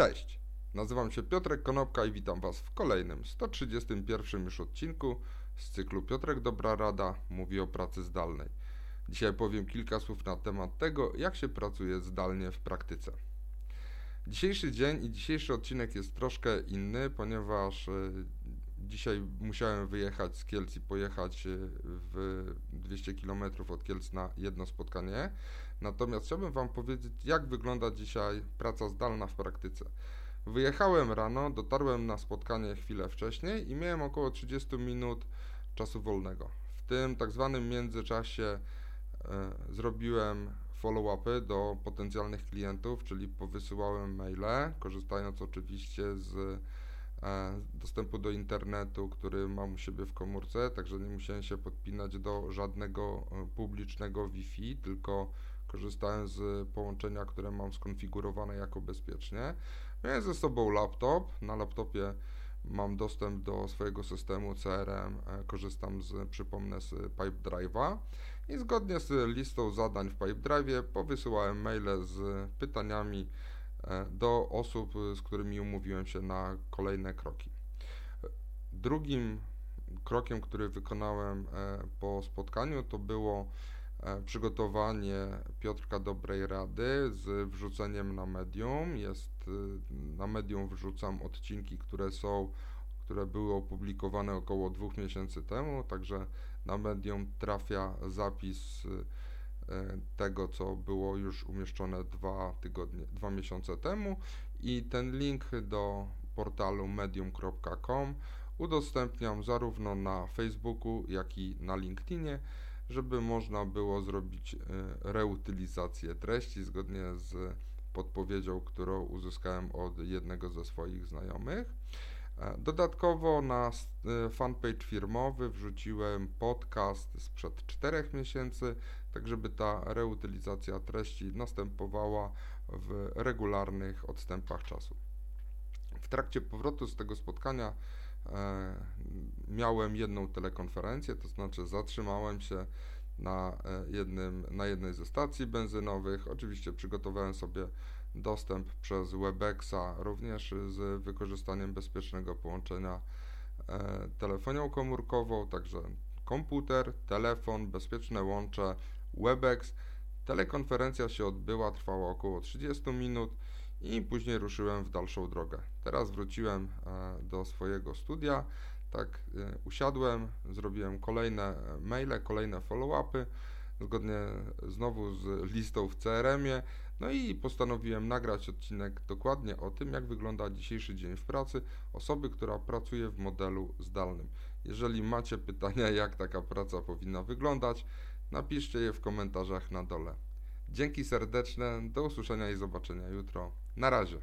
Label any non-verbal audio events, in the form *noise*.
Cześć, nazywam się Piotrek Konopka i witam Was w kolejnym 131 już odcinku z cyklu Piotrek Dobra Rada mówi o pracy zdalnej. Dzisiaj powiem kilka słów na temat tego, jak się pracuje zdalnie w praktyce. Dzisiejszy dzień i dzisiejszy odcinek jest troszkę inny, ponieważ e, dzisiaj musiałem wyjechać z Kielc i pojechać e, w 200 km od Kielc na jedno spotkanie. Natomiast chciałbym Wam powiedzieć, jak wygląda dzisiaj praca zdalna w praktyce. Wyjechałem rano, dotarłem na spotkanie chwilę wcześniej i miałem około 30 minut czasu wolnego. W tym tak zwanym międzyczasie e, zrobiłem follow-upy do potencjalnych klientów, czyli powysyłałem maile, korzystając oczywiście z dostępu do internetu, który mam u siebie w komórce, także nie musiałem się podpinać do żadnego e, publicznego Wi-Fi, tylko korzystałem z połączenia, które mam skonfigurowane jako bezpiecznie. Miałem ze sobą laptop. Na laptopie mam dostęp do swojego systemu CRM. E, korzystam z, przypomnę, z Pipedrive'a i zgodnie z listą zadań w Pipedrive'ie powysyłałem maile z pytaniami e, do osób, z którymi umówiłem się na kolejne kroki. Drugim krokiem, który wykonałem e, po spotkaniu, to było E, przygotowanie Piotrka Dobrej Rady z wrzuceniem na medium. Jest e, na medium wrzucam odcinki, które są, które były opublikowane około dwóch miesięcy temu, także na medium trafia zapis e, tego, co było już umieszczone dwa tygodnie, dwa miesiące temu i ten link do portalu medium.com udostępniam zarówno na Facebooku, jak i na LinkedInie żeby można było zrobić e, reutylizację treści zgodnie z podpowiedzią, którą uzyskałem od jednego ze swoich znajomych. E, dodatkowo na e, fanpage firmowy wrzuciłem podcast sprzed 4 miesięcy, tak żeby ta reutylizacja treści następowała w regularnych odstępach czasu. W trakcie powrotu z tego spotkania E, miałem jedną telekonferencję, to znaczy zatrzymałem się na, e, jednym, na jednej ze stacji benzynowych. Oczywiście przygotowałem sobie dostęp przez Webexa, również z wykorzystaniem bezpiecznego połączenia e, telefonią komórkową, także komputer, telefon, bezpieczne łącze, Webex. Telekonferencja się odbyła, trwała około 30 minut i później ruszyłem w dalszą drogę. Teraz wróciłem e, do swojego studia, tak e, usiadłem, zrobiłem kolejne e, maile, kolejne follow-upy, zgodnie znowu z listą w CRM-ie, no i postanowiłem nagrać odcinek dokładnie o tym, jak wygląda dzisiejszy dzień w pracy osoby, która pracuje w modelu zdalnym. Jeżeli macie pytania, *laughs* jak taka praca powinna wyglądać, napiszcie je w komentarzach na dole. Dzięki serdeczne, do usłyszenia i zobaczenia jutro. Na razie.